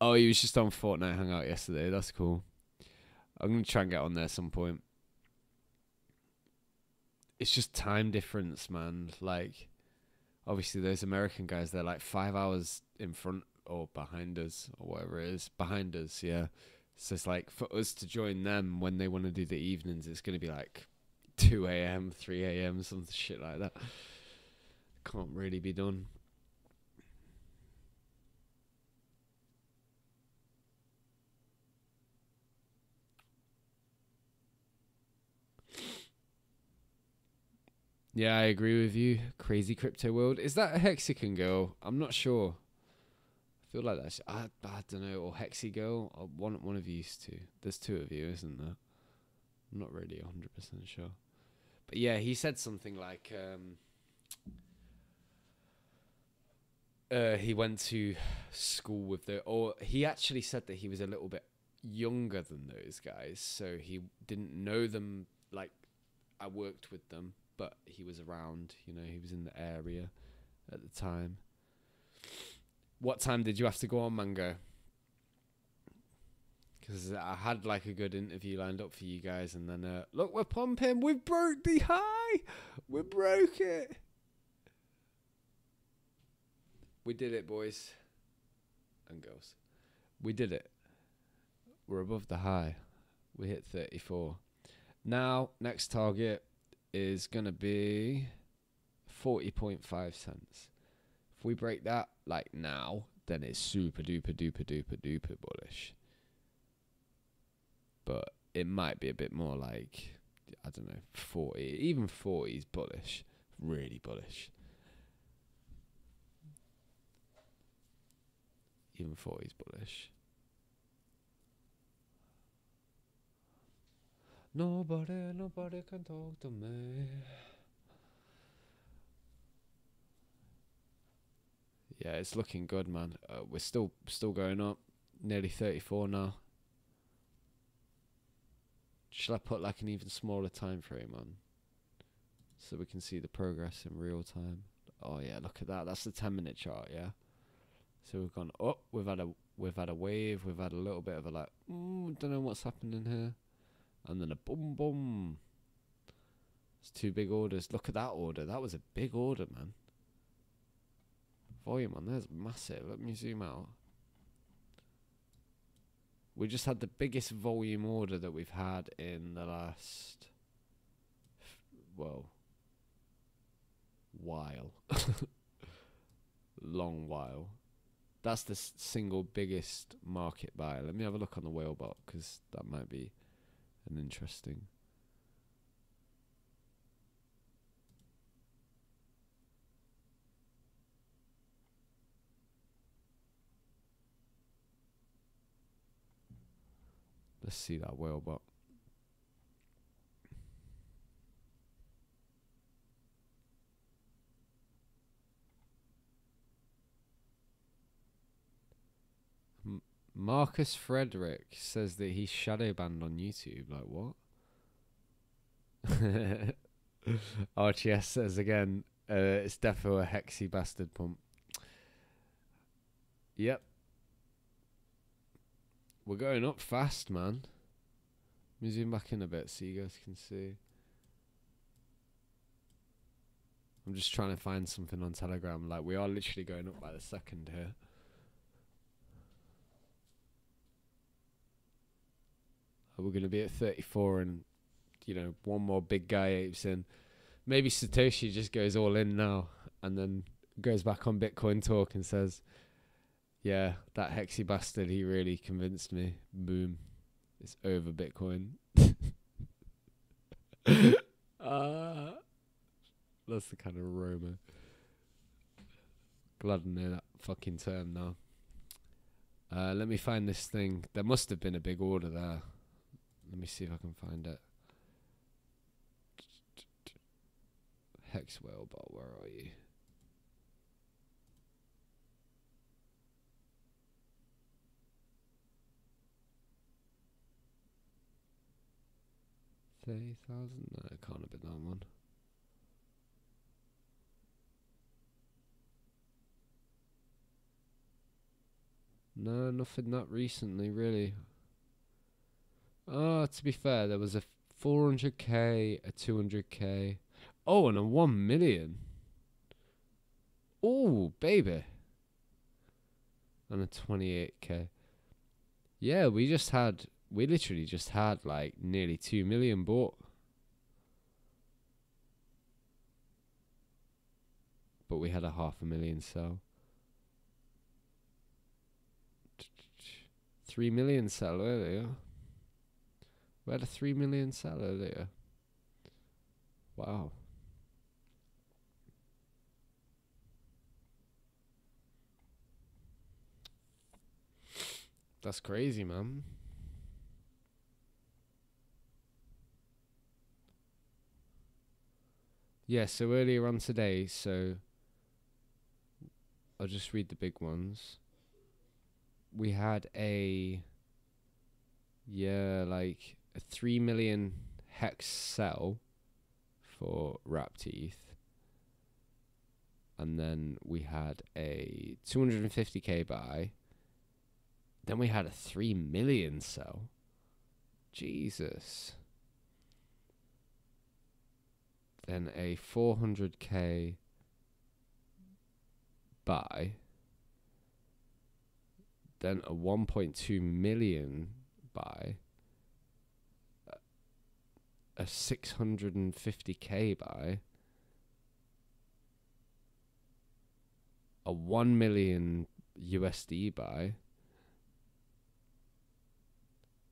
Oh, he was just on Fortnite Hangout yesterday. That's cool. I'm gonna try and get on there some point. It's just time difference, man. Like, obviously, those American guys, they're like five hours in front or behind us, or whatever it is. Behind us, yeah. So it's like for us to join them when they want to do the evenings, it's gonna be like 2 a.m., 3 a.m., some shit like that. Can't really be done. Yeah, I agree with you. Crazy crypto world. Is that a Hexican girl? I'm not sure. I feel like that's I, I don't know, or Hexy girl, or one one of you two. There's two of you, isn't there? I'm not really hundred percent sure. But yeah, he said something like um uh, he went to school with the or he actually said that he was a little bit younger than those guys, so he didn't know them like I worked with them but he was around. You know, he was in the area at the time. What time did you have to go on, Mango? Because I had like a good interview lined up for you guys, and then uh, look, we're pumping. We've broke the high. We broke it. We did it, boys and girls. We did it. We're above the high. We hit 34. Now, next target is going to be 40.5 cents. If we break that like now, then it's super duper duper duper duper bullish. But it might be a bit more like, I don't know, 40. Even 40 is bullish. Really bullish. Even 40 is bullish. Nobody, nobody can talk to me. Yeah, it's looking good, man. Uh, we're still still going up. Nearly 34 now. Shall I put like an even smaller time frame on? So we can see the progress in real time. Oh yeah, look at that. That's the 10 minute chart, yeah. So we've gone up, we've had a we've had a wave, we've had a little bit of a like, mm, don't know what's happening here and then a boom boom. It's two big orders. Look at that order. That was a big order, man. Volume on there's massive. Let me zoom out. We just had the biggest volume order that we've had in the last, well, while. Long while. That's the single biggest market buy. Let me have a look on the whale bot because that might be and interesting. Let's see that whale bot. Marcus Frederick says that he's shadow banned on YouTube. Like what? RTS says again, uh, it's definitely a hexy bastard pump. Yep. We're going up fast, man. Let me zoom back in a bit so you guys can see. I'm just trying to find something on Telegram. Like, we are literally going up by the second here. We're going to be at 34 and you know one more big guy apes in. Maybe satoshi just goes all in now and then goes back on bitcoin talk and says yeah that hexy bastard he really convinced me. Boom. It's over bitcoin. Uh, that's the kind of rumor. Glad I know that fucking term now. Uh, let me find this thing. There must have been a big order there let me see if I can find it. Hex Whalebot, where are you? Thirty thousand? No, it can't have been that one. No, nothing that recently, really. Oh, to be fair, there was a 400k, a 200k. Oh, and a 1 million. Oh, baby. And a 28k. Yeah, we just had, we literally just had like nearly 2 million bought. But we had a half a million sell. 3 million sell earlier. We had a 3 million seller earlier. Wow. That's crazy, man. Yeah, so earlier on today, so I'll just read the big ones. We had a yeah, like a 3 million hex sell for wrapped ETH. And then we had a 250k buy. Then we had a 3 million sell. Jesus. Then a 400k buy. Then a 1.2 million buy a 650k buy, a 1 million USD buy,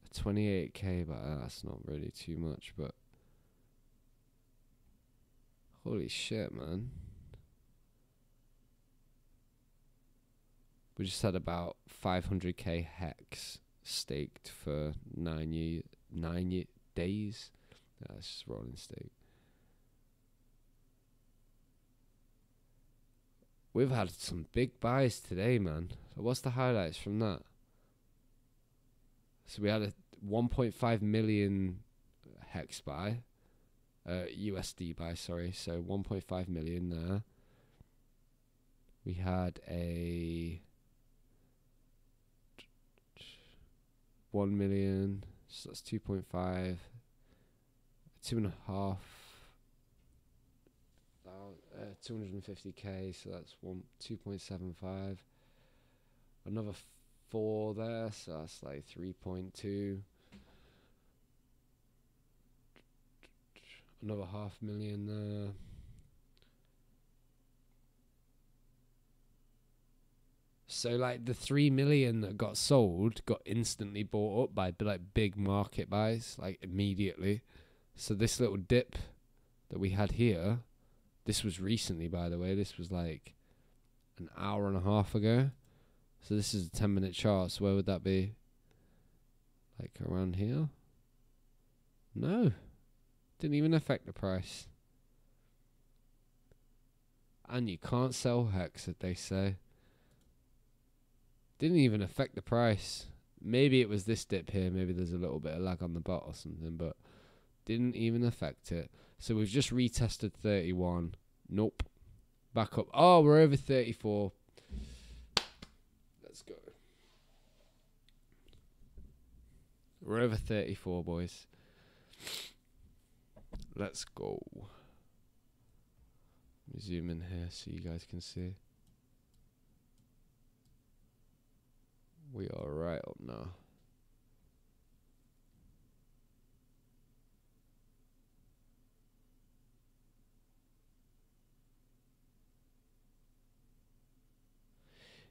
a 28k buy. Ah, that's not really too much, but holy shit, man. We just had about 500k hex staked for nine year, nine days. It's just rolling State. We've had some big buys today, man. So what's the highlights from that? So we had a 1.5 million hex buy, uh, USD buy, sorry. So 1.5 million there. We had a 1 million, so that's 2.5 two and a half uh, 250k so that's one 2.75 another four there so that's like 3.2 another half million there. So like the three million that got sold got instantly bought up by like big market buys, like immediately. So this little dip that we had here, this was recently, by the way. This was like an hour and a half ago. So this is a 10 minute chart. So where would that be? Like around here? No. Didn't even affect the price. And you can't sell hex, they say. Didn't even affect the price. Maybe it was this dip here. Maybe there's a little bit of lag on the bot or something. But didn't even affect it. So we've just retested 31. Nope. Back up. Oh, we're over 34. Let's go. We're over 34, boys. Let's go. Let me zoom in here so you guys can see. We are right up now.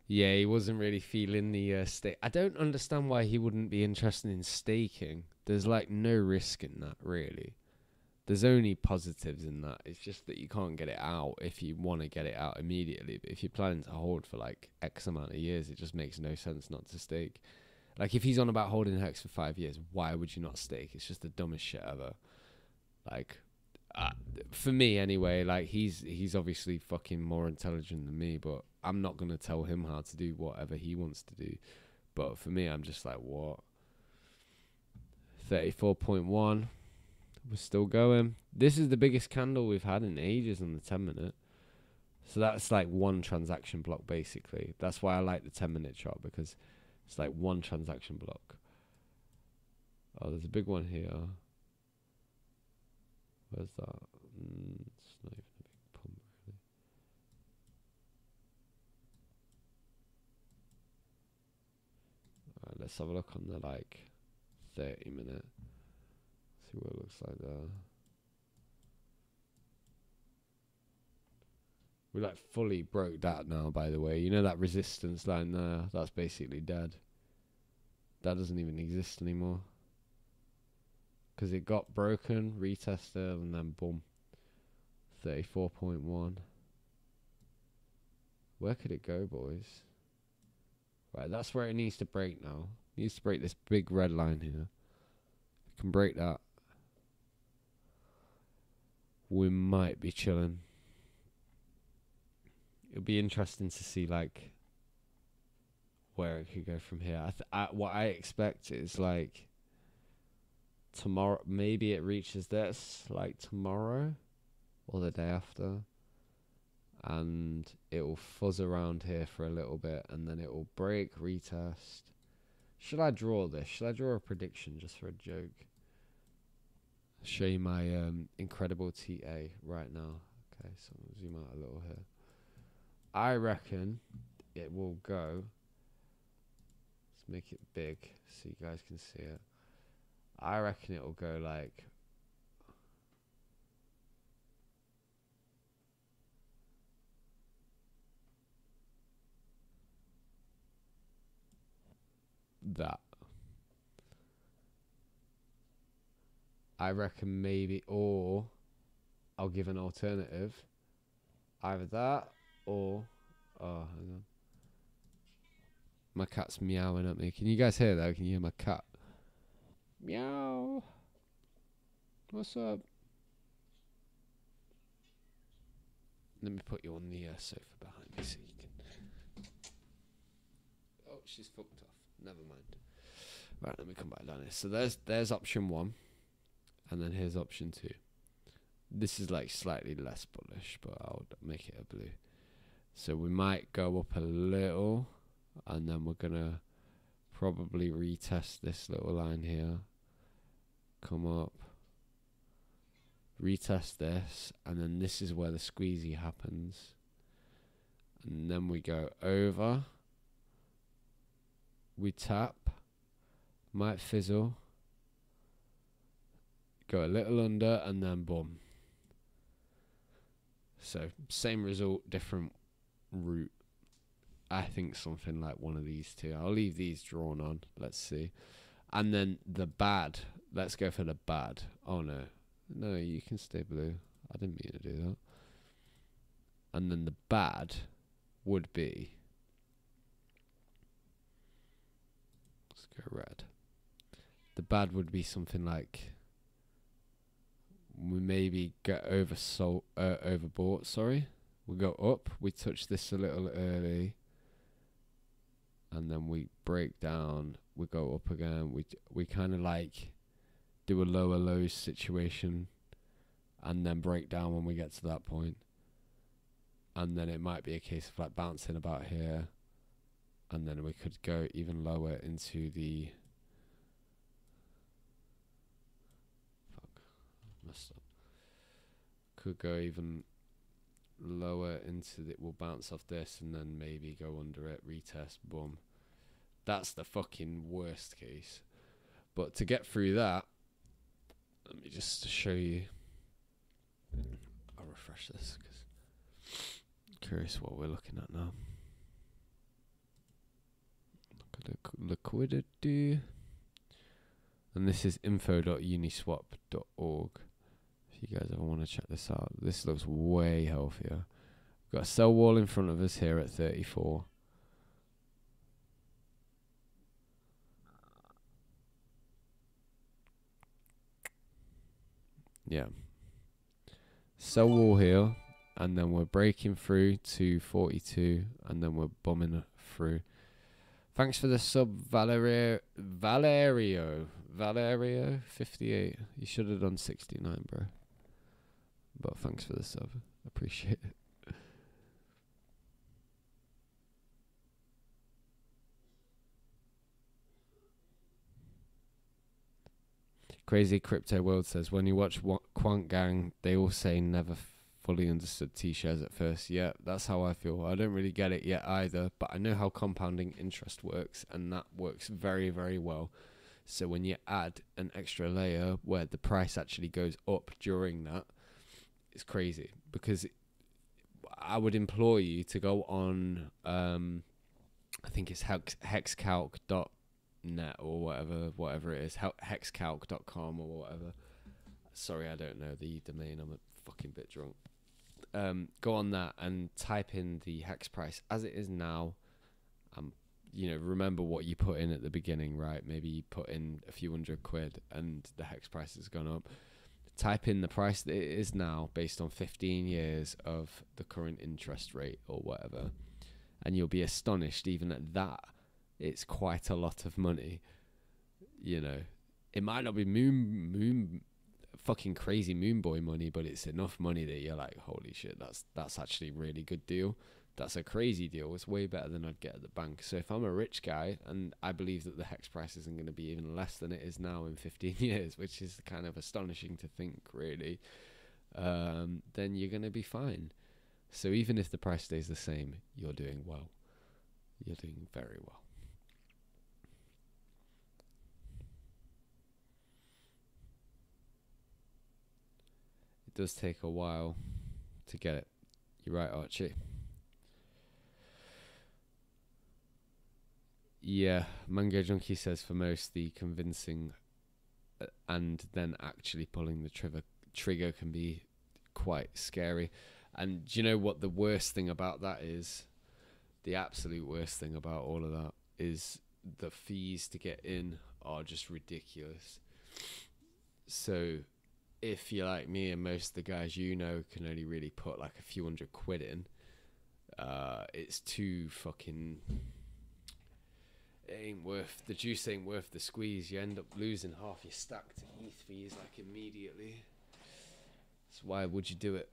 Yeah, he wasn't really feeling the uh, stake. I don't understand why he wouldn't be interested in staking. There's like no risk in that, really. There's only positives in that. It's just that you can't get it out if you want to get it out immediately. But if you're planning to hold for like X amount of years, it just makes no sense not to stake. Like if he's on about holding Hex for five years, why would you not stake? It's just the dumbest shit ever. Like, uh, for me anyway, like he's he's obviously fucking more intelligent than me, but I'm not gonna tell him how to do whatever he wants to do. But for me, I'm just like, what? Thirty-four point one. We're still going. This is the biggest candle we've had in ages on the ten minute. So that's like one transaction block basically. That's why I like the ten minute chart because It's like one transaction block. Oh, there's a big one here. Where's that? Mm, it's not even a big pump, really. Alright, let's have a look on the like 30 minute. See what it looks like there. We like fully broke that now, by the way. You know that resistance line there? That's basically dead. That doesn't even exist anymore. Because it got broken, retested, and then boom. 34.1. Where could it go, boys? Right, that's where it needs to break now. It needs to break this big red line here. If can break that. We might be chilling. It'll be interesting to see like where it could go from here. I, th- I what I expect is like tomorrow. Maybe it reaches this like tomorrow or the day after, and it will fuzz around here for a little bit, and then it will break, retest. Should I draw this? Should I draw a prediction just for a joke? Show you my um, incredible TA right now. Okay, so I'll zoom out a little here. I reckon it will go. Let's make it big so you guys can see it. I reckon it will go like. That. I reckon maybe, or I'll give an alternative. Either that or oh, hang on. My cat's meowing at me. Can you guys hear that? Can you hear my cat? Meow. What's up? Let me put you on the uh, sofa behind me so you can. Oh, she's fucked off. Never mind. Right, let me come back down here. So there's there's option one, and then here's option two. This is like slightly less bullish, but I'll make it a blue. So we might go up a little and then we're gonna probably retest this little line here. Come up. Retest this and then this is where the squeezy happens. And then we go over. We tap. Might fizzle. Go a little under and then boom. So same result, different route. I think something like one of these two. I'll leave these drawn on. Let's see. And then the bad. Let's go for the bad. Oh no. No, you can stay blue. I didn't mean to do that. And then the bad would be. Go red. The bad would be something like. We maybe get over uh, overbought. Sorry we go up, we touch this a little early, and then we break down, we go up again, we we kind of like do a lower lows situation, and then break down when we get to that point, and then it might be a case of like bouncing about here, and then we could go even lower into the. Fuck, messed up. Could go even lower into it will bounce off this and then maybe go under it, retest, boom. That's the fucking worst case. But to get through that, let me just show you. I'll refresh this because curious what we're looking at now. The liquidity. And this is info.uniswap.org if you guys ever want to check this out. This looks way healthier. We've got a sell wall in front of us here at 34. Yeah. Sell wall here, and then we're breaking through to 42, and then we're bombing through. Thanks for the sub, Valerio. Valerio. Valerio, 58. You should have done 69, bro. But thanks for the sub. Appreciate it. Crazy Crypto World says, when you watch Quant Gang, they all say never fully understood T-shares at first. Yeah, that's how I feel. I don't really get it yet either, but I know how compounding interest works, and that works very, very well. So when you add an extra layer where the price actually goes up during that, it's crazy because I would implore you to go on. Um, I think it's hex, hexcalc.net or whatever, whatever it is, hexcalc.com or whatever. Sorry, I don't know the domain. I'm a fucking bit drunk. Um, go on that and type in the hex price as it is now. Um, you know, remember what you put in at the beginning, right? Maybe you put in a few hundred quid and the hex price has gone up. Type in the price that it is now based on 15 years of the current interest rate or whatever, and you'll be astonished. Even at that, it's quite a lot of money. You know, it might not be moon moon fucking crazy moon boy money, but it's enough money that you're like, holy shit, that's that's actually a really good deal that's a crazy deal. It's way better than I'd get at the bank. So if I'm a rich guy and I believe that the hex price isn't going to be even less than it is now in 15 years, which is kind of astonishing to think, really, um, then you're going to be fine. So even if the price stays the same, you're doing well. You're doing very well. Does take a while to get it. You're right, Archie. Yeah, Mango Junkie says for most the convincing uh, and then actually pulling the trigger trigger can be quite scary. And do you know what the worst thing about that is? The absolute worst thing about all of that is the fees to get in are just ridiculous. So if you're like me and most of the guys you know can only really put like a few hundred quid in, uh, it's too fucking it ain't worth the juice ain't worth the squeeze. You end up losing half your stack to ETH fees like immediately. So why would you do it?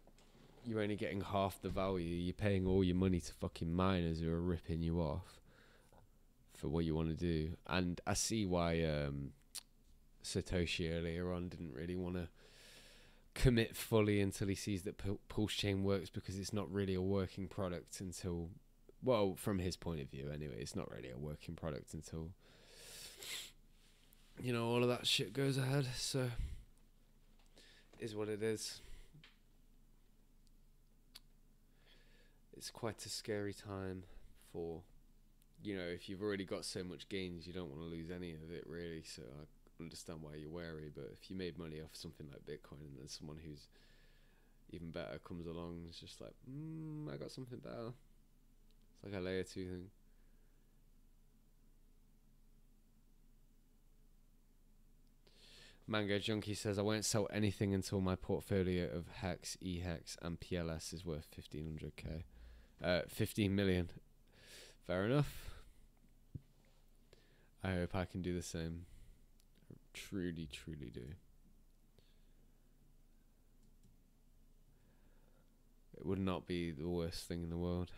You're only getting half the value. You're paying all your money to fucking miners who are ripping you off for what you want to do. And I see why um, Satoshi earlier on didn't really want to commit fully until he sees that Pulse Chain works because it's not really a working product until well, from his point of view, anyway, it's not really a working product until you know all of that shit goes ahead. So, is what it is. It's quite a scary time for, you know, if you've already got so much gains, you don't want to lose any of it, really. So I understand why you're wary. But if you made money off something like Bitcoin and then someone who's even better comes along, it's just like, mm, I got something better It's like a layer two thing. Mango Junkie says, I won't sell anything until my portfolio of Hex, EHEX, and PLS is worth 1500k. Uh, 15 million. Fair enough. I hope I can do the same. Truly, truly do. It would not be the worst thing in the world.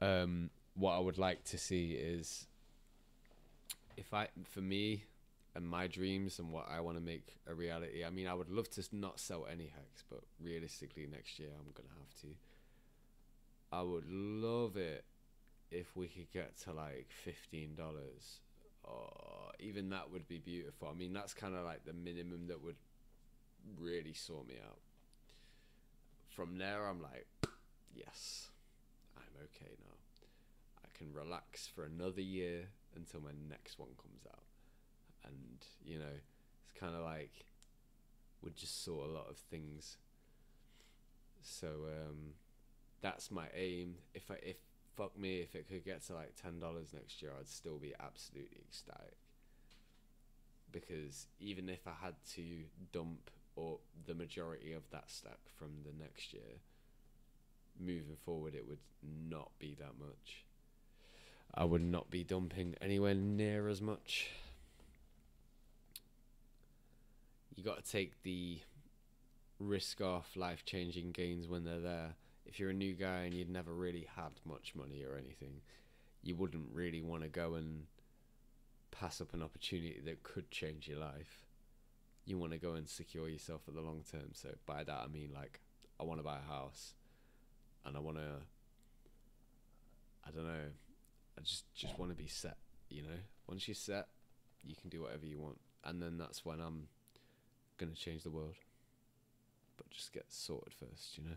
um, what I would like to see is if I, for me, and my dreams and what I want to make a reality. I mean, I would love to not sell any hex, but realistically, next year I'm gonna have to. I would love it if we could get to like fifteen dollars, or even that would be beautiful. I mean, that's kind of like the minimum that would really sort me out. From there, I'm like, yes, I'm okay now I can relax for another year until my next one comes out. And, you know, it's kind of like would just sort a lot of things. So um, that's my aim. If I if fuck me if it could get to like ten dollars next year, I'd still be absolutely ecstatic. Because even if I had to dump or the majority of that stack from the next year, moving forward, it would not be that much. I would not be dumping anywhere near as much. You got to take the risk off life changing gains when they're there. If you're a new guy and you'd never really had much money or anything, you wouldn't really want to go and pass up an opportunity that could change your life. You want to go and secure yourself for the long term. So by that I mean like I want to buy a house, and I want to. I don't know. I just just want to be set. You know, once you're set, you can do whatever you want, and then that's when I'm gonna change the world. But just get sorted first, you know.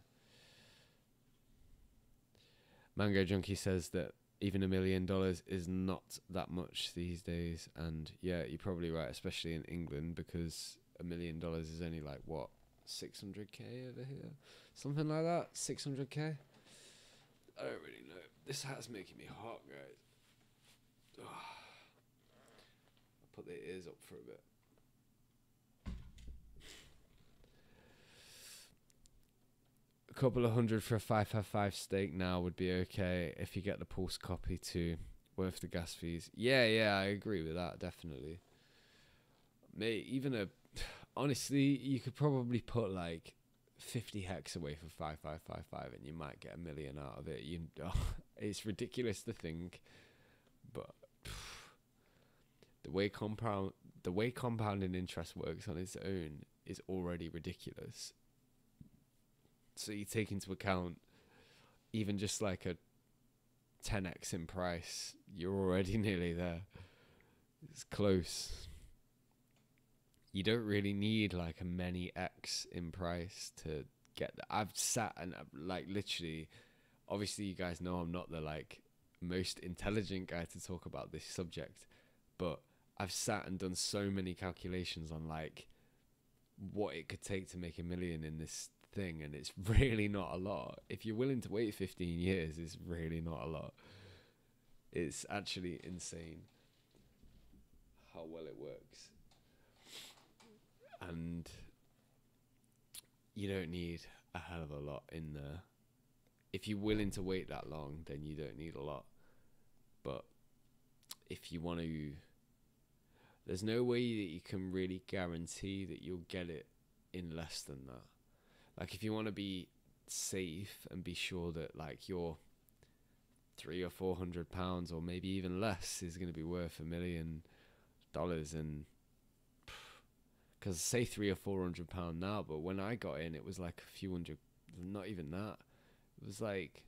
Mango Junkie says that even a million dollars is not that much these days, and yeah, you're probably right, especially in England because a million dollars is only like what 600k over here, something like that, 600k. I don't really know. This hat's making me hot, guys. I'll put the ears up for a bit. A couple of hundred for a 555 stake now would be okay if you get the pulse copy too. Worth the gas fees. Yeah, yeah, I agree with that, definitely. Mate, even a. Honestly, you could probably put like 50 hex away for 5555 and you might get a million out of it. You, oh, it's ridiculous to think, but the way compound the way compounding interest works on its own is already ridiculous. So you take into account even just like a 10x in price, you're already nearly there. It's close. You don't really need like a many x in price to get that. I've sat and I've, like literally, obviously you guys know I'm not the like most intelligent guy to talk about this subject, but I've sat and done so many calculations on like what it could take to make a million in this thing and it's really not a lot. If you're willing to wait 15 years, it's really not a lot. It's actually insane how well it works. And you don't need a hell of a lot in there. If you're willing to wait that long, then you don't need a lot. But if you want to there's no way that you can really guarantee that you'll get it in less than that. Like if you want to be safe and be sure that like your three or four hundred pounds or maybe even less is going to be worth a million dollars and because say three or four hundred pound now but when i got in it was like a few hundred not even that. It was like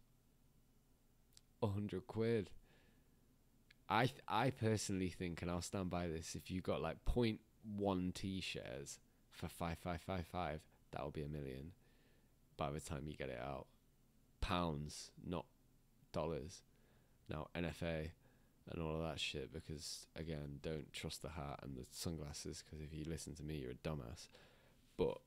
a hundred quid. I I personally think, and I'll stand by this, if you got like 0.1 T shares for 5555, that'll be a million by the time you get it out. Pounds, not dollars. Now, NFA and all of that shit, because again, don't trust the hat and the sunglasses, because if you listen to me, you're a dumbass. But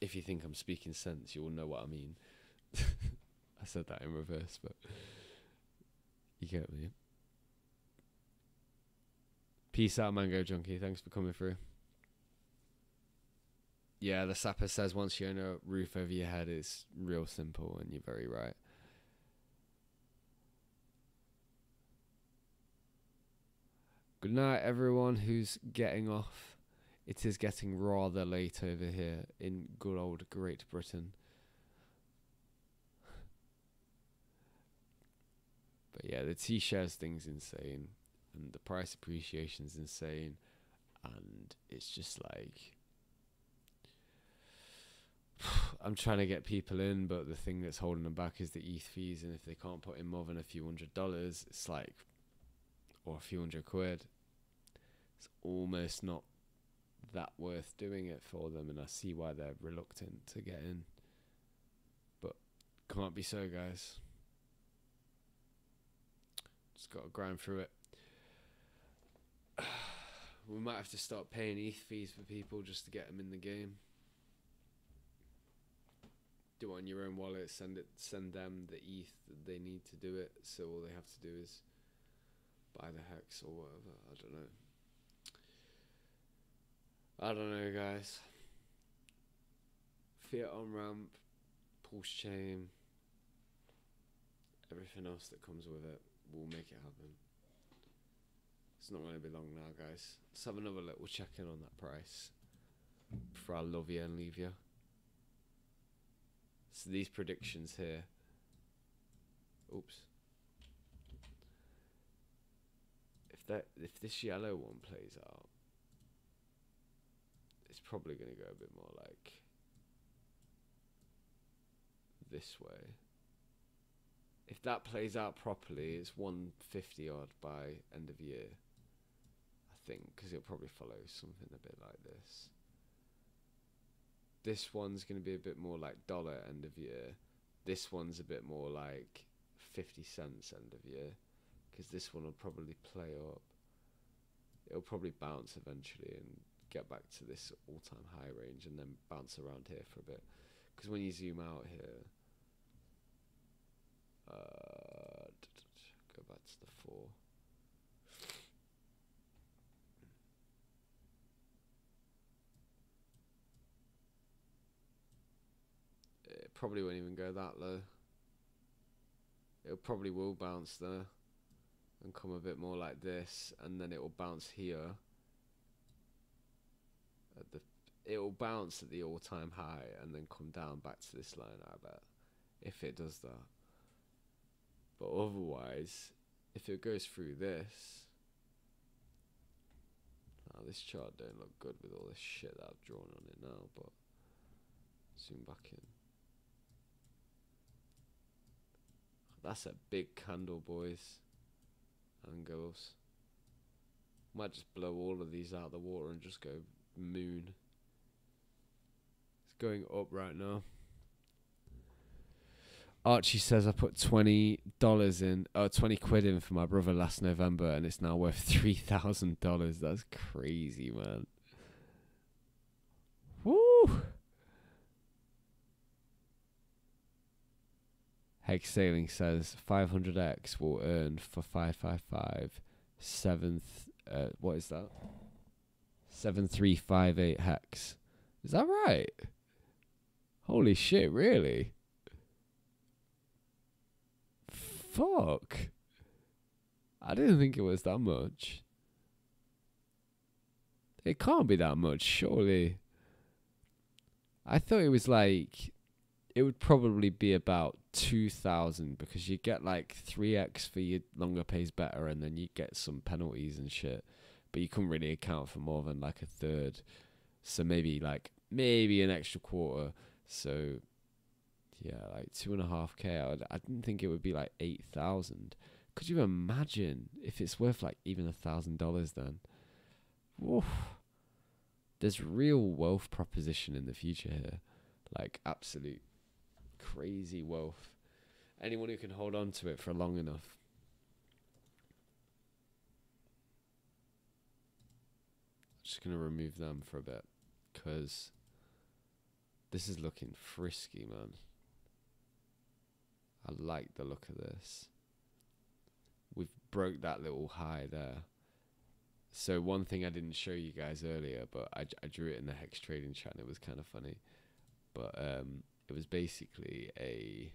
if you think I'm speaking sense, you will know what I mean. I said that in reverse, but you get me. Peace out, Mango Junkie. Thanks for coming through. Yeah, the sapper says once you own a roof over your head, it's real simple, and you're very right. Good night, everyone who's getting off. It is getting rather late over here in good old Great Britain. But yeah, the T shares thing's insane and the price appreciation is insane and it's just like I'm trying to get people in, but the thing that's holding them back is the ETH fees, and if they can't put in more than a few hundred dollars, it's like, or a few hundred quid, it's almost not that worth doing it for them, and I see why they're reluctant to get in. But can't be so, guys. Just got to grind through it we might have to start paying ETH fees for people just to get them in the game. Do it on your own wallet. Send it. Send them the ETH that they need to do it. So all they have to do is buy the hex or whatever. I don't know. I don't know, guys. Fiat on ramp, pulse chain, everything else that comes with it will make it happen. It's not going to be long now, guys. Let's have another little check in on that price before I love you and leave you. So these predictions here. Oops. If that if this yellow one plays out, it's probably going to go a bit more like this way. If that plays out properly, it's 150 odd by end of year. I think because it'll probably follow something a bit like this. This one's going to be a bit more like dollar end of year. This one's a bit more like 50 cents end of year because this one will probably play up. It'll probably bounce eventually and get back to this all-time high range and then bounce around here for a bit. Because when you zoom out here, uh, go back to the four. It probably won't even go that low. It probably will bounce there and come a bit more like this, and then it will bounce here. At the, it will bounce at the all-time high and then come down back to this line. I bet if it does that. But otherwise, if it goes through this, now this chart don't look good with all this shit that I've drawn on it now. But zoom back in. That's a big candle, boys and girls. Might just blow all of these out of the water and just go moon. It's going up right now. Archie says I put twenty dollars in, oh, 20 quid in for my brother last November, and it's now worth three thousand dollars. That's crazy, man. Woo! Hex Sailing says 500x will earn for 555 seventh. Uh, what is that? 7358 hex. Is that right? Holy shit, really? Fuck. I didn't think it was that much. It can't be that much, surely. I thought it was like it would probably be about 2000 because you get like 3x for your longer pays better and then you get some penalties and shit but you couldn't really account for more than like a third. So maybe like maybe an extra quarter. So yeah like two and a half k I, I didn't think it would be like 8000 could you imagine if it's worth like even a thousand dollars then? Woof. there's real wealth proposition in the future here. Like absolute crazy wealth. Anyone who can hold on to it for long enough. I'm just gonna remove them for a bit, cause this is looking frisky, man. I like the look of this. We've broke that little high there. So one thing I didn't show you guys earlier, but I, I drew it in the hex trading chat and it was kind of funny. But um, it was basically a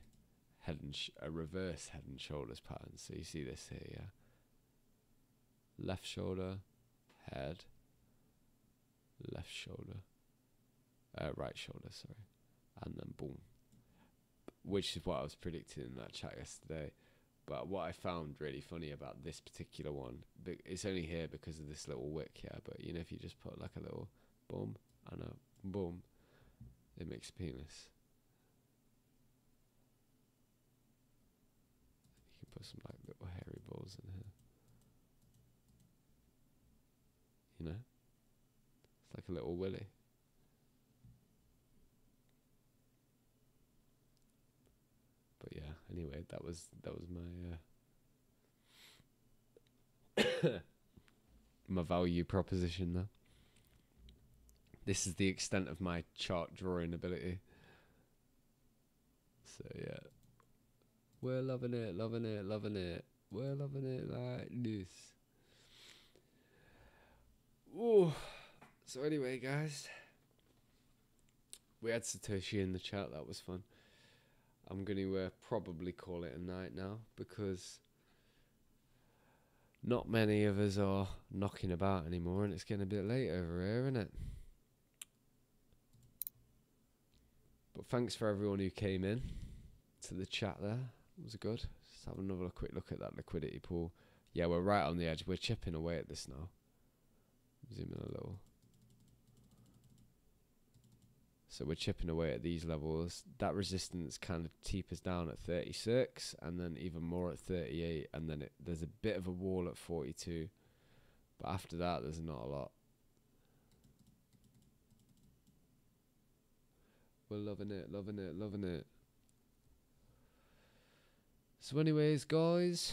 head and a reverse head and shoulders pattern. So you see this here, yeah. Left shoulder, head, left shoulder, uh, right shoulder, sorry, and then boom. Which is what I was predicting in that chat yesterday. But what I found really funny about this particular one, it's only here because of this little wick, here, But you know, if you just put like a little boom and a boom, it makes a penis. Put some like little hairy balls in here. You know? It's like a little willy. But yeah, anyway, that was that was my uh my value proposition though. This is the extent of my chart drawing ability. So yeah. We're loving it, loving it, loving it. We're loving it like this. Ooh. So anyway, guys, we had Satoshi in the chat. That was fun. I'm going to uh, probably call it a night now because not many of us are knocking about anymore, and it's getting a bit late over here, isn't it? But thanks for everyone who came in to the chat there was it good. Let's have another quick look at that liquidity pool. Yeah, we're right on the edge. We're chipping away at this now. Zoom in a little. So we're chipping away at these levels. That resistance kind of teepers down at 36, and then even more at 38, and then it, there's a bit of a wall at 42. But after that, there's not a lot. We're loving it, loving it, loving it. So, anyways, guys,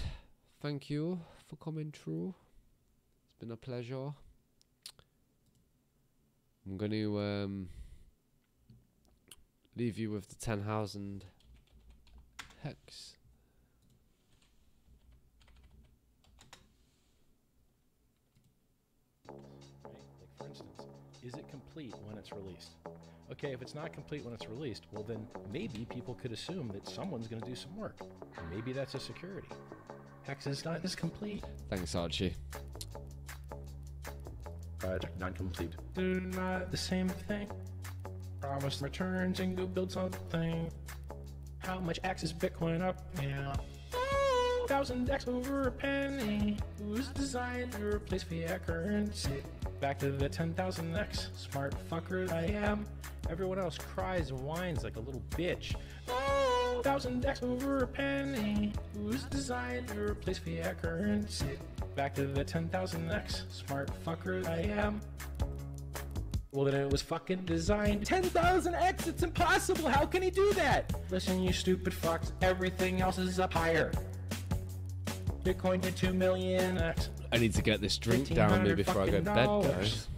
thank you for coming through. It's been a pleasure. I'm going to um, leave you with the 10,000 hex. right? Like for instance, is it complete when it's released? Okay, if it's not complete when it's released, well then maybe people could assume that someone's going to do some work. Maybe that's a security. Hex is not is complete. Thanks, Archie. Project not complete. Do not the same thing. Promise returns and go build something. How much X is Bitcoin up now? Thousand X over a penny. Who's designed to replace fiat currency? Back to the 10,000X. Smart fucker I am. Everyone else cries and whines like a little bitch. Oh, thousand X over a penny. Who's designed to replace fiat currency? Back to the 10,000X. Smart fucker I am. Well, then it was fucking designed. 10,000X, it's impossible. How can he do that? Listen, you stupid fucks. Everything else is up higher. Bitcoin to 2 million X. I need to get this drink down me before I go to bed, guys.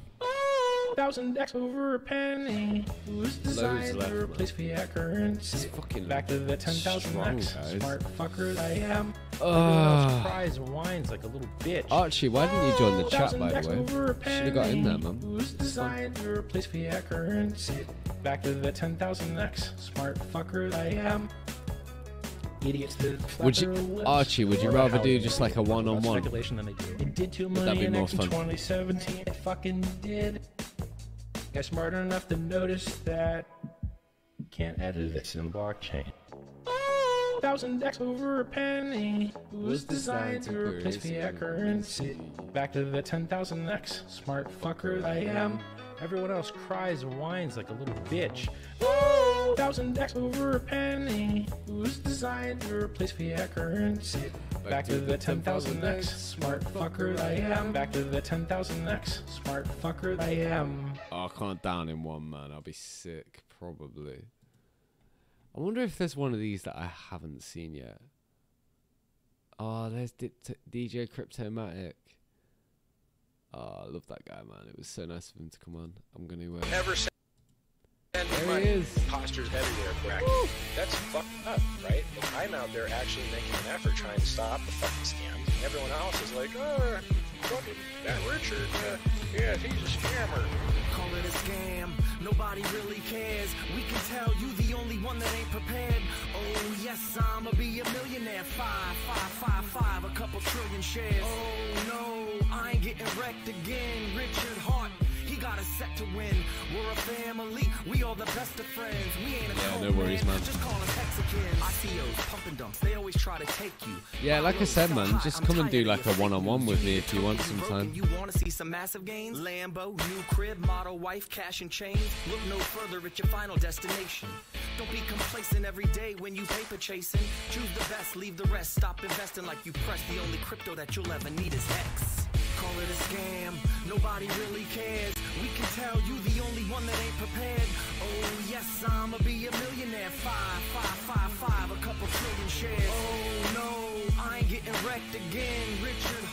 Thousand X over a penny. Who's designed left, to replace fiat currency? Fucking Back to the 10,000 strong, X. guys. Smart fucker I am. Else cries whines like a little bitch. Archie, why didn't you join the chat, by the way? Should have got in there, man. Who's designed to replace fiat currency? Back to the 10,000X. Smart fucker I am. Idiots that Would you- Archie, would you Or rather do just like a one-on-one? Speculation than they do. It did 2 that be more in fun? 2017. It fucking did. Got smart enough to notice that you can't edit this in blockchain. Thousand X over a penny was designed to replace fiat currency. Back to the 10,000X. Smart fucker I am. Everyone else cries and whines like a little bitch. Oh, thousand X over a penny was designed to replace fiat currency. Back to the 10,000X. Smart fucker I am. Back to the 10,000X. Smart fucker I am. Oh, I can't down in one, man. I'll be sick, probably. I wonder if there's one of these that I haven't seen yet. Oh, there's D- DJ Cryptomatic. Oh, I love that guy, man. It was so nice of him to come on. I'm going to. Uh, Never send There he is. Imposters everywhere, correct? That's fucked up, right? Like, I'm out there actually making an effort trying to stop the fucking scams. And everyone else is like, oh, fucking that Richard, uh, yeah, he's a scammer. Call it a scam, nobody really cares. We can tell you the only one that ain't prepared. Oh, yes, I'ma be a millionaire. Five, five, five, five, a couple trillion shares. Oh, no, I ain't getting wrecked again. Richard Heart, got us set to win. We're a family, we all the best of friends. We ain't a Yeah, no worries, man. Just call us Hexicans. ICOs, pump and dumps, they always try to take you. Yeah, like I said, man, just come and do like a one-on-one with me if you want Totally sometime. You wanna see some massive gains? Lambo, new crib, model wife, cash and chains. Look no further at your final destination. Don't be complacent every day when you paper chasing. Choose the best, leave the rest. Stop investing like you press. The only crypto that you'll ever need is Hex. Call it a scam, nobody really cares. We can tell you the only one that ain't prepared. Oh yes, I'ma be a millionaire. Five, five, five, five, a couple trillion shares. Oh no, I ain't getting wrecked again. Richard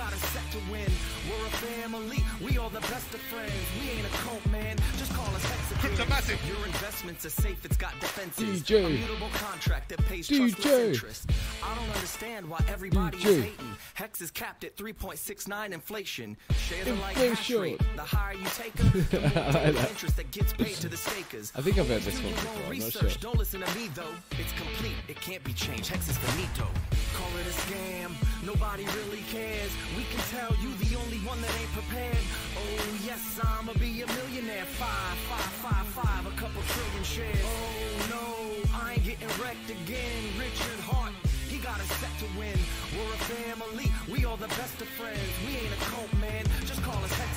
got us set to win. We're a family, we all the best of friends. We ain't a cult, man. Just call us Hexicans. Your investments are safe, it's got defenses. DJ. A mutable contract that pays trustless DJ. interest. I don't understand why everybody's DJ. hating. Hex is capped at 3.69 inflation. Shares are like hash rate. The higher you take them, the more the interest that gets paid to the stakers. I think I've heard this one before, I'm not research. sure. Don't listen to me though. It's complete. It can't be changed. Hex is finito. Call it a scam. Nobody really cares. We can tell you the only one that ain't prepared. Oh yes, I'ma be a millionaire. Five, five, five, five, a couple trillion shares. Oh no, I ain't getting wrecked again. Richard Heart, he got a set to win. We're a family, we all the best of friends. We ain't a cult, man, call.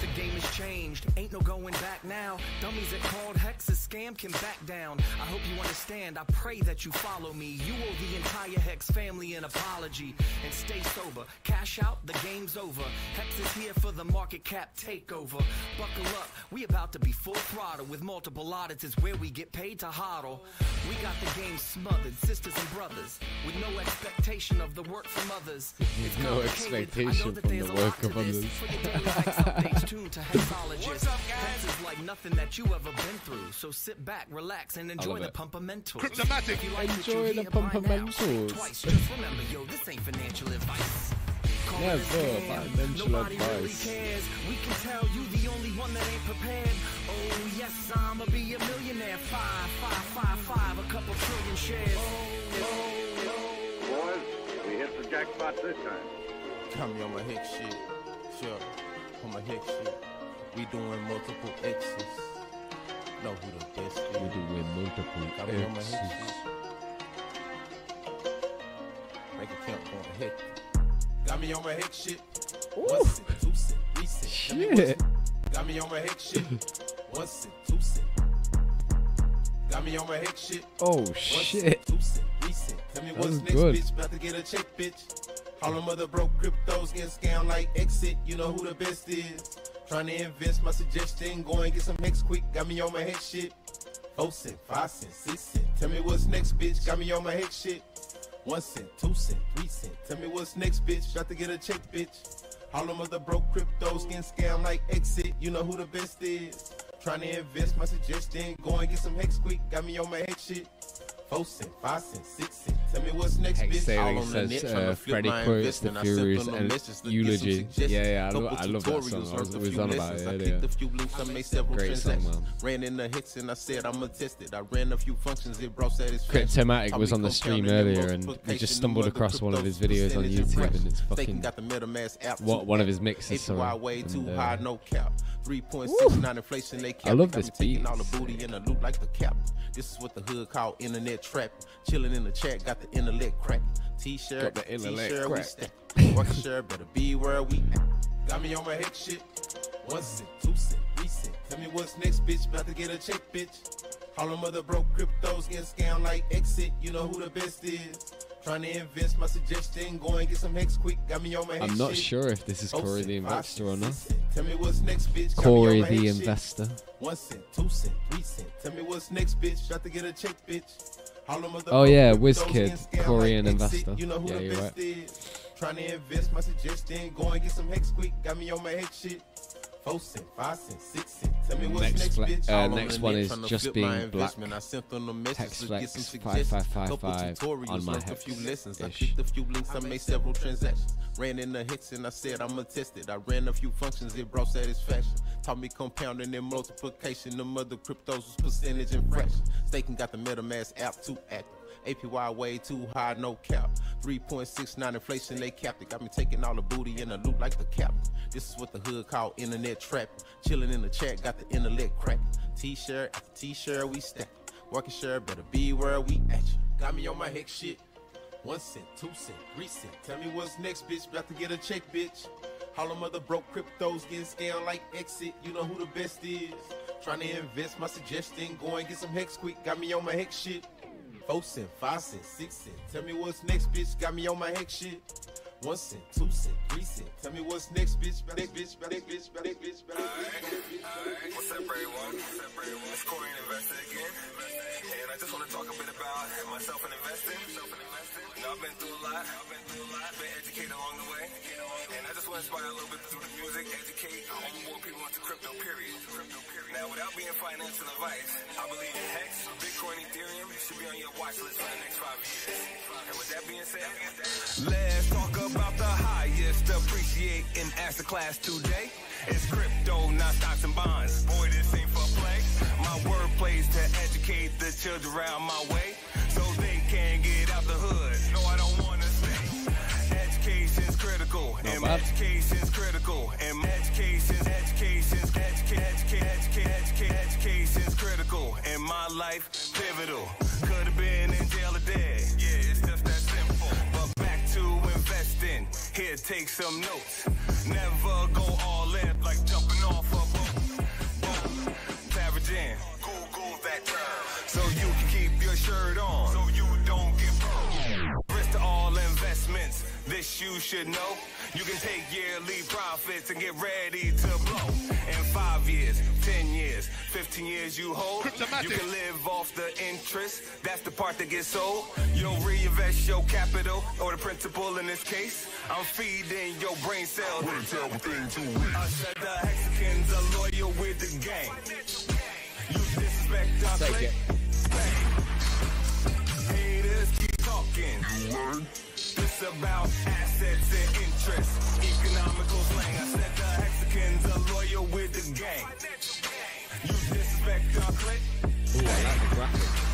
The game has changed, ain't no going back now. Dummies that called Hex a scam can back down. I hope you understand, I pray that you follow me. You owe the entire Hex family an apology. And stay sober, cash out, the game's over. Hex is here for the market cap takeover. Buckle up, we about to be full throttle with multiple audits is where we get paid to hodl. We got the game smothered, sisters and brothers, with no expectation of the work from others. It's no complicated. I know expectation from the work of others. Tune to Hexologists. Hex is like nothing that you ever been through. So sit back, relax, and enjoy the it. pumpamentals. Cryptomatic. Enjoy the pumpamentals. Twice. Just remember, yo, this ain't financial advice. Never financial Nobody really advice. cares. We can tell you the only one that ain't prepared. Oh yes, I'ma be a millionaire. Five, five, five, five, a couple trillion shares. Oh, oh, Boys, we hit the jackpot this time. Got me on my hick shit. Sure, on my hick shit. We doing multiple X's. Know who the best is. We're doing multiple Got me on my hick shit. Make a count on hick. Got me on my hick shit. One cent, two cent, three cent. Shit. Got me on my hick shit. One cent, two cent. Got me on my hick shit. Oh One shit. cent, two cent, three cent. Tell me That what's next, good. bitch. About to get a check, bitch. All them other broke cryptos getting scammed like exit. You know who the best is. Trying to invest my suggestion. Go and get some hex quick. Got me on my head shit. Four cent, five cent, six cent. Tell me what's next, bitch. Got me on my head shit. One cent, two cent, three cent. Tell me what's next, bitch. got to get a check, bitch. All them other broke cryptos getting scammed like exit. You know who the best is. Trying to invest my suggestion. Go and get some hex quick. Got me on my head shit. Four cent, five cent, six cent. Tell me what's next, bitch. Sailing All on the says uh, Freddie quotes the. I Furious and message to get some eulogy. Yeah, yeah, I, lo- I love that song. I was, was on about it earlier. kicked few links, I made Great song, man. Ran in the hits and I said I'ma test it. I ran a few functions, it brought satisfaction. Cryptomatic was on the stream earlier and we just stumbled across one of his videos on YouTube and it's fucking got the MetaMask app what one of his mixes sorry. way too And, uh, high, no cap. 3.69 inflation, they cap. love Got this beat. all the booty in the loot like the cap. This is what the hood call internet trap. Chilling in the chat, got the intellect crack. T-shirt, the T-shirt, we stack. Working shirt, better be where we at. Got me on my head shit. One cent, two cent, three cent. Tell me what's next, bitch. About to get a check, bitch. All them other broke cryptos getting scammed like exit. You know who the best is. Trying to invest my suggestion. Go and get some hex quick. Got me on my head I'm not shit. sure if this is Corey the oh, investor or not. Tell me what's next, bitch. Corey the head shit. investor. One cent, two cent, three cent. Tell me what's next, bitch. About to get a check, bitch. All them other Oh, yeah, WizKid, Korean investor. You know Yeah, you're right. Trying to invest my suggestion. Go and get some hex quick. Got me on my head shit. Four cent, five cent, six cent. Tell me what's Next next, fle- bitch. uh, All on next the one net is tryna just flip being my black. investment. I sent them a message Hex to get Flex some suggestions. 5555 Couple tutorials, on my learned a few Hex lessons. I ish. clicked a few links, I made several transactions. Ran in the hits and I said I'ma test it. I ran a few functions, it brought satisfaction. Taught me compounding and multiplication. The mother cryptos was percentage and fraction. Staking got the MetaMask app too active. APY way too high, no cap. 3.69 inflation, they capped it. Got me taking all the booty in the loot like the cap. This is what the hood call internet trap. Chilling in the chat, got the intellect crack. T-shirt after t-shirt, we stack. Working shirt, better be where we at you. Got me on my hex shit. One cent, two cent, three cent. Tell me what's next, bitch. About to get a check, bitch. All them other broke cryptos getting scammed like exit. You know who the best is. Trying to invest my suggestion. Go and get some hex quick. Got me on my hex shit. Four cent, five cent, six cent. Tell me what's next, bitch. Got me on my hex shit. One cent, two cent, three cent. Tell me what's next, bitch. Back, bitch, back, bitch, back, bitch, back, bitch. What's up, everyone? It's Corey and Investor again. And I just want to talk a bit about myself and investing. I've been through a lot. I've been through a lot. Been educated along the way. And I just want to inspire a little bit through the music, educate all more people into crypto, period. Now, without being financial advice, I believe in Hex, Bitcoin, Ethereum should be on your watch list for the next five years. And with that being said, let's talk about the highest appreciating asset class today. It's crypto, not stocks and bonds. Boy, this ain't for play. My word plays to educate the children around my way so get out the hood. No, I don't wanna stay. Education's critical, and bad. education's critical, and education's education's education, education, education, education's critical, and my life pivotal. Could have been in jail or dead. Yeah, it's just that simple. But back to Here, take some notes. Never go all in like should know. You can take yearly profits and get ready to blow. In five years, ten years, fifteen years you hold. You can live off the interest. That's the part that gets sold. You'll reinvest your capital or the principal in this case. I'm feeding your brain cells. I said the Hexicans are loyal with the gang. You disrespect our Take clique. it. Haters keep talking. This about assets and interests. Economical slang. I said the Hexicans are loyal with the gang. You disrespect our clique. Ooh, I like the graphic.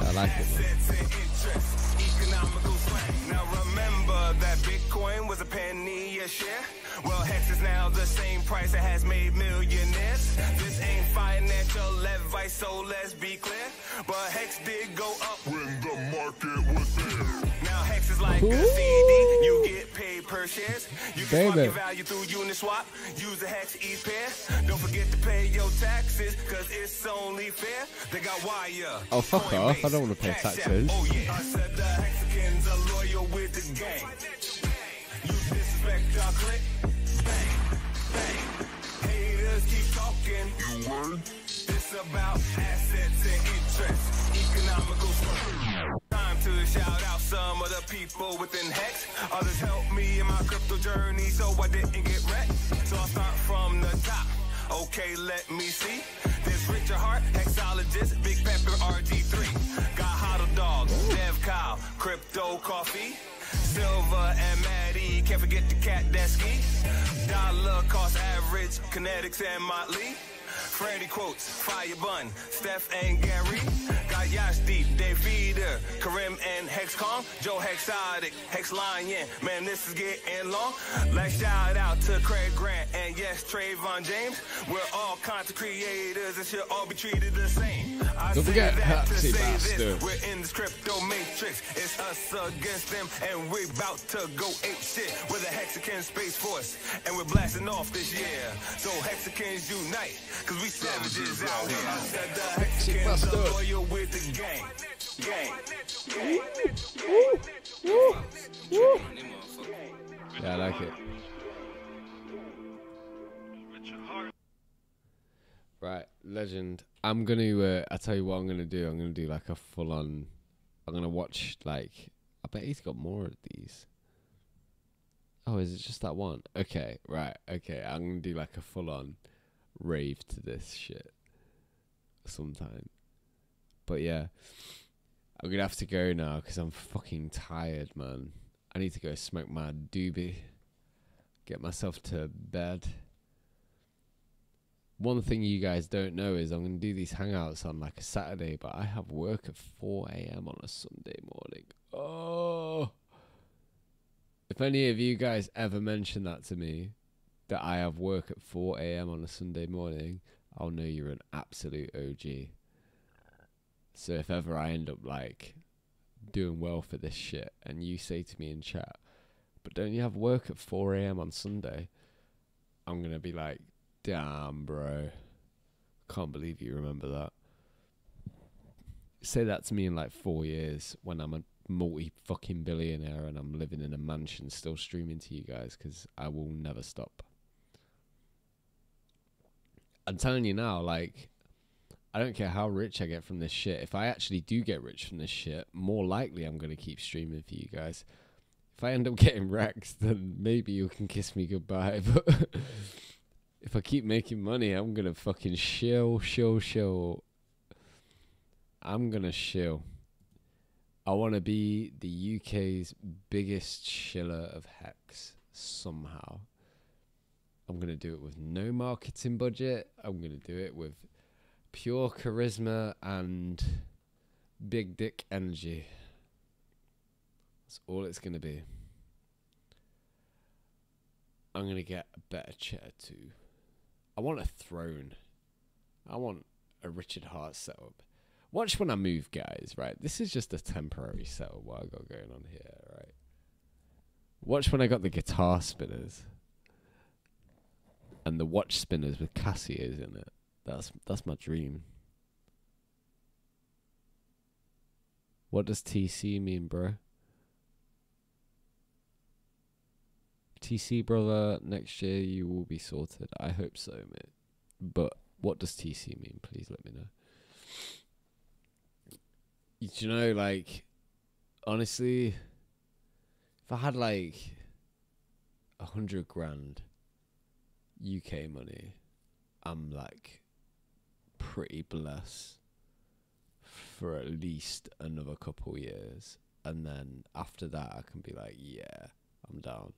I like it, and interests. Economical slang. Now remember that Bitcoin was a penny a share. Well, Hex is now the same price that has made millionaires. This ain't financial advice, so let's be clear. But Hex did go up when the market was there. Now Hex is like a CD. You get paid per shares. You can swap Baby. your value through Uniswap. Use the Hex each pair. Don't forget to pay your taxes, cause it's only fair. They got wire. Oh, fuck off. I don't wanna pay taxes. Oh, yeah. I said the Hexicans are loyal with the gang. You disrespect our clique. Bang, bang. Haters keep talking. This about assets and interests. Economical swing. Time to shout out some of the people within Hex. Others helped me in my crypto journey so I didn't get wrecked. So I'll start from the top. Okay, let me see. There's Richard Heart, Hexologist, Big Pepper, RG3. Got Hodl Dog, Dev Kyle, Crypto Coffee. Silver and Maddie, can't forget the cat Desky. Dollar cost average, Kinetics and Motley. Freddie quotes, Fire Bun, Steph and Gary. Got Yash Deep, Dave Karim and Hexcom, Joe Hexotic, Hex Lion. Man, this is getting long. Like shout out to Craig Grant and yes, Trayvon James. We're all content creators and should all be treated the same. I Don't forget that to say this. We're in this crypto matrix. It's us against them, and we're about to go ape shit. We're the Hexican Space Force, and we're blasting off this year. So Hexicans unite, cause we savages out here. I said the Hexicans Bastard. are loyal with the gang. Gang. Yeah, I like it. Right, legend. I'm gonna. Uh, I tell you what, I'm gonna do. I'm gonna do like a full on. I'm gonna watch like. I bet he's got more of these. Oh, is it just that one? Okay, right. Okay, I'm gonna do like a full on rave to this shit sometime. But yeah, I'm gonna have to go now because I'm fucking tired, man. I need to go smoke my doobie, get myself to bed. One thing you guys don't know is I'm gonna do these hangouts on like a Saturday, but I have work at 4 a.m. on a Sunday morning. Oh, if any of you guys ever mention that to me, that I have work at 4 a.m. on a Sunday morning, I'll know you're an absolute OG. So if ever I end up like doing well for this shit and you say to me in chat, but don't you have work at 4 a.m. on Sunday? I'm going to be like, damn, bro. Can't believe you remember that. Say that to me in like four years when I'm a multi fucking billionaire and I'm living in a mansion still streaming to you guys because I will never stop. I'm telling you now, like, I don't care how rich I get from this shit. If I actually do get rich from this shit, more likely I'm going to keep streaming for you guys. If I end up getting wrecked, then maybe you can kiss me goodbye. But if I keep making money, I'm going to fucking shill, shill, shill. I'm going to shill. I want to be the UK's biggest shiller of hex somehow. I'm going to do it with no marketing budget. I'm going to do it with pure charisma and big dick energy. That's all it's going to be. I'm going to get a better chair too. I want a throne. I want a Richard Heart setup. Watch when I move, guys. Right, this is just a temporary setup what I got going on here. Right. Watch when I got the guitar spinners and the watch spinners with Casios in it. That's that's my dream. What does TC mean, bro? TC brother, next year you will be sorted. I hope so, mate. But what does TC mean? Please let me know. Do you know, like, honestly, if I had like a hundred grand UK money, I'm like pretty blessed for at least another couple years. And then after that, I can be like, yeah, I'm down.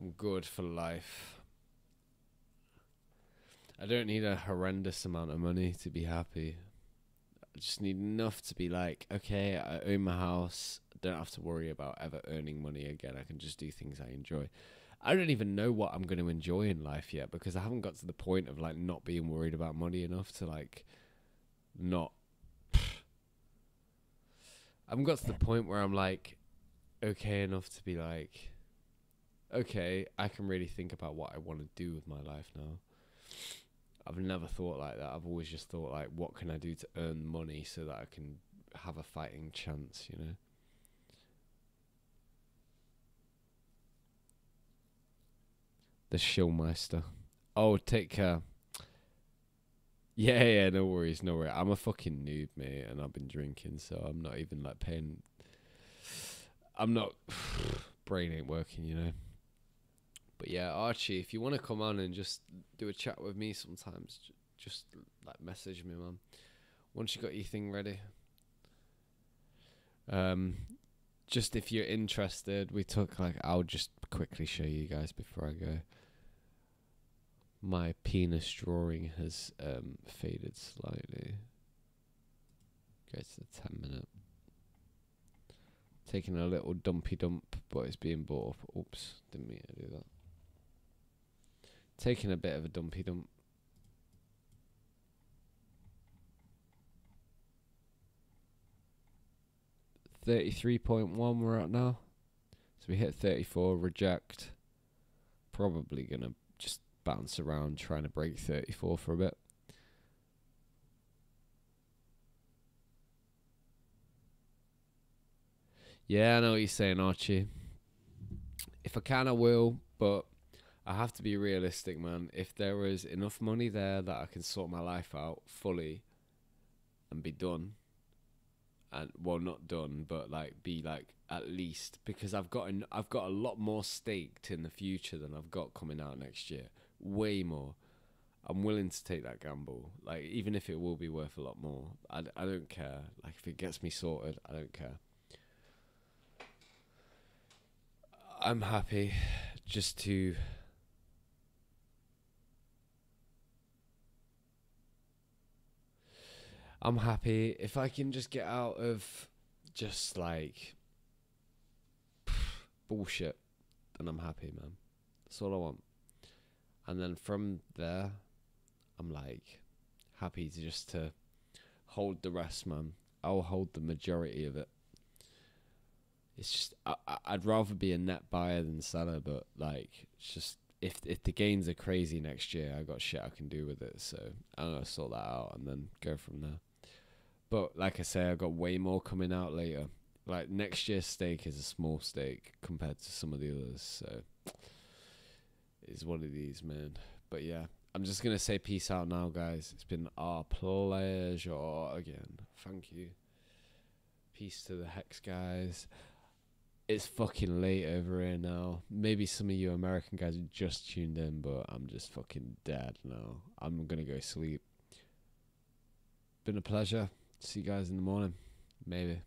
I'm good for life. I don't need a horrendous amount of money to be happy. I just need enough to be like, okay, I own my house. Don't have to worry about ever earning money again. I can just do things I enjoy. I don't even know what I'm going to enjoy in life yet because I haven't got to the point of like not being worried about money enough to like not. I haven't got to the point where I'm like okay enough to be like, okay, I can really think about what I want to do with my life now. I've never thought like that. I've always just thought like, what can I do to earn money so that I can have a fighting chance, you know? The Shillmeister. Oh, take care. Yeah, yeah, no worries, no worries. I'm a fucking noob, mate, and I've been drinking, so I'm not even like paying. I'm not. brain ain't working, you know. But yeah, Archie, if you want to come on and just do a chat with me sometimes, just like message me, man. Once you got your thing ready. Um, just if you're interested, we took like I'll just quickly show you guys before I go. My penis drawing has um faded slightly. Go to the ten minute. Taking a little dumpy dump, but it's being bought up. Oops, didn't mean to do that. Taking a bit of a dumpy dump. Thirty-three point one. We're at now. So we hit thirty-four. Reject. Probably gonna bounce around trying to break thirty-four for a bit. Yeah, I know what you're saying, Archie. If I can, I will, but I have to be realistic, man. If there is enough money there that I can sort my life out fully and be done, and well, not done, but like be like at least because I've got an, I've got a lot more staked in the future than I've got coming out next year. Way more. I'm willing to take that gamble, like even if it will be worth a lot more. I, I don't care. Like if it gets me sorted, I don't care. I'm happy just to I'm happy if I can just get out of just like bullshit then I'm happy man that's all I want and then from there I'm like happy to just to hold the rest man I'll hold the majority of it it's just I, I'd rather be a net buyer than seller, but like it's just if if the gains are crazy next year, I got shit I can do with it. So I'm gonna sort that out and then go from there. But like I say, I got way more coming out later. Like next year's stake is a small stake compared to some of the others, so it's one of these, man. But yeah, I'm just gonna say peace out now, guys. It's been our pleasure again. Thank you. Peace to the Hex guys it's fucking late over here now. Maybe some of you American guys just tuned in, but I'm just fucking dead now. I'm gonna go sleep. Been a pleasure. See you guys in the morning. Maybe.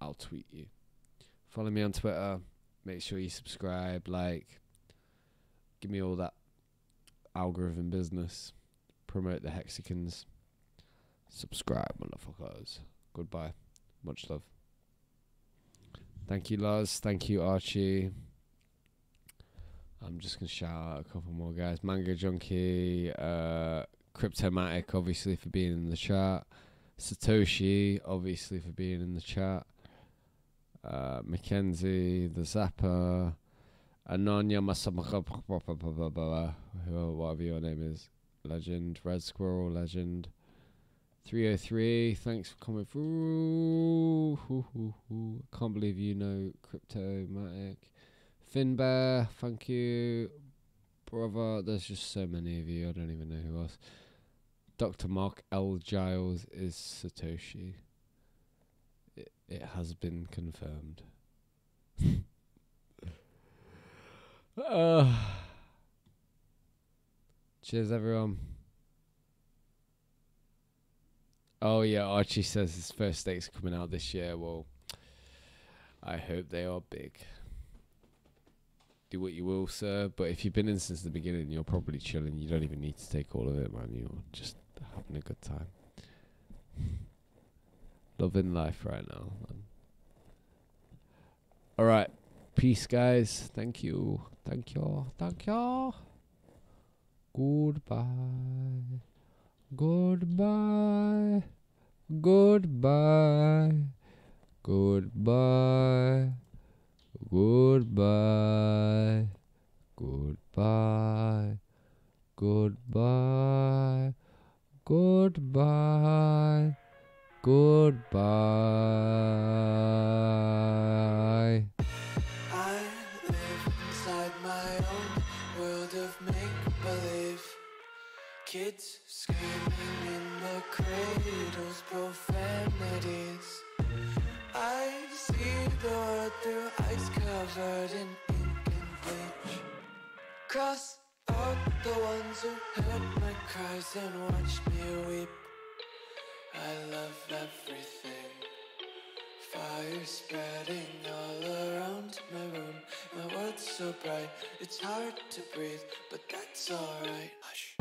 I'll tweet you. Follow me on Twitter. Make sure you subscribe, like. Give me all that algorithm business. Promote the Hexicans. Subscribe, motherfuckers. Goodbye. Much love. Thank you, Lars. Thank you, Archie. I'm just gonna shout out a couple more guys. Mango Junkie, uh, Cryptomatic, obviously for being in the chat. Satoshi, obviously, for being in the chat. Uh, Mackenzie, the Zapper, Masamaka, whatever your name is. Legend, Red Squirrel, Legend. 303, thanks for coming through. Hoo, hoo, hoo. Can't believe you know Cryptomatic. Finbear, thank you. Brother, there's just so many of you, I don't even know who else. Dr. Mark L. Giles is Satoshi. It, it has been confirmed. uh, cheers, everyone. Oh, yeah, Archie says his first are coming out this year. Well, I hope they are big. Do what you will, sir. But if you've been in since the beginning, you're probably chilling. You don't even need to take all of it, man. You're just having a good time. Loving life right now, man. All right. Peace, guys. Thank you. Thank you. Thank you. Goodbye. Goodbye. Goodbye. Goodbye. Goodbye. Goodbye. Goodbye. Goodbye. Goodbye. Kids screaming in the cradles, profanities. I see the world through ice covered in ink and bleach. Cross out the ones who heard my cries and watched me weep. I love everything. Fire spreading all around my room. My world's so bright, it's hard to breathe, but that's alright. Hush.